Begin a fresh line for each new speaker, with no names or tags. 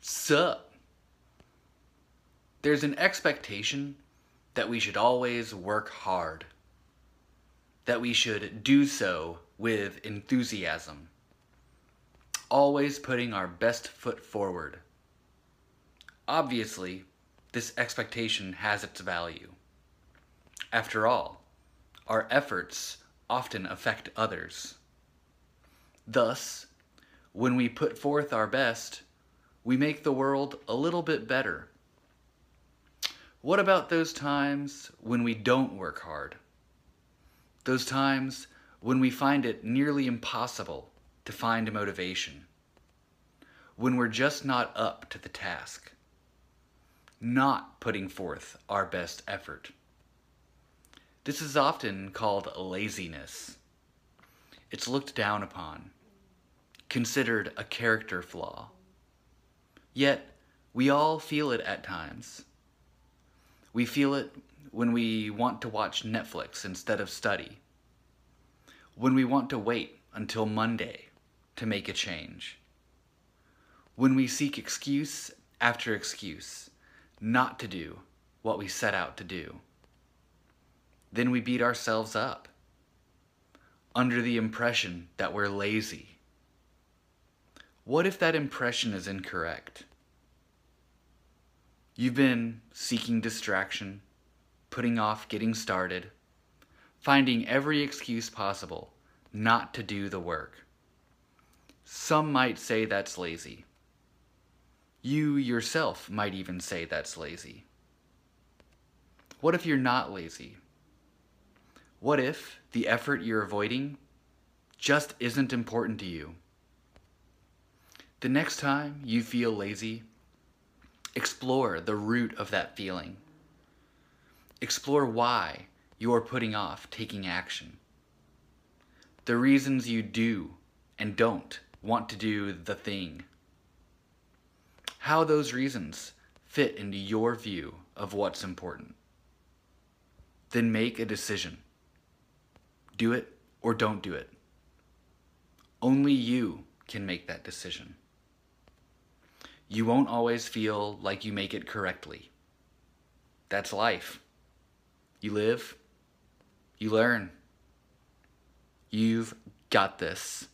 Sup? There's an expectation that we should always work hard, that we should do so with enthusiasm, always putting our best foot forward. Obviously, this expectation has its value. After all, our efforts often affect others. Thus, when we put forth our best, we make the world a little bit better. What about those times when we don't work hard? Those times when we find it nearly impossible to find motivation. When we're just not up to the task. Not putting forth our best effort. This is often called laziness. It's looked down upon, considered a character flaw. Yet, we all feel it at times. We feel it when we want to watch Netflix instead of study. When we want to wait until Monday to make a change. When we seek excuse after excuse not to do what we set out to do then we beat ourselves up under the impression that we're lazy. What if that impression is incorrect? You've been seeking distraction, putting off getting started, finding every excuse possible not to do the work. Some might say that's lazy. You yourself might even say that's lazy. What if you're not lazy? What if the effort you're avoiding just isn't important to you? The next time you feel lazy, explore the root of that feeling. Explore why you're putting off taking action. The reasons you do and don't want to do the thing. How those reasons fit into your view of what's important. Then make a decision. Do it or don't do it. Only you can make that decision. You won't always feel like you make it correctly. That's life. You live, you learn. You've got this.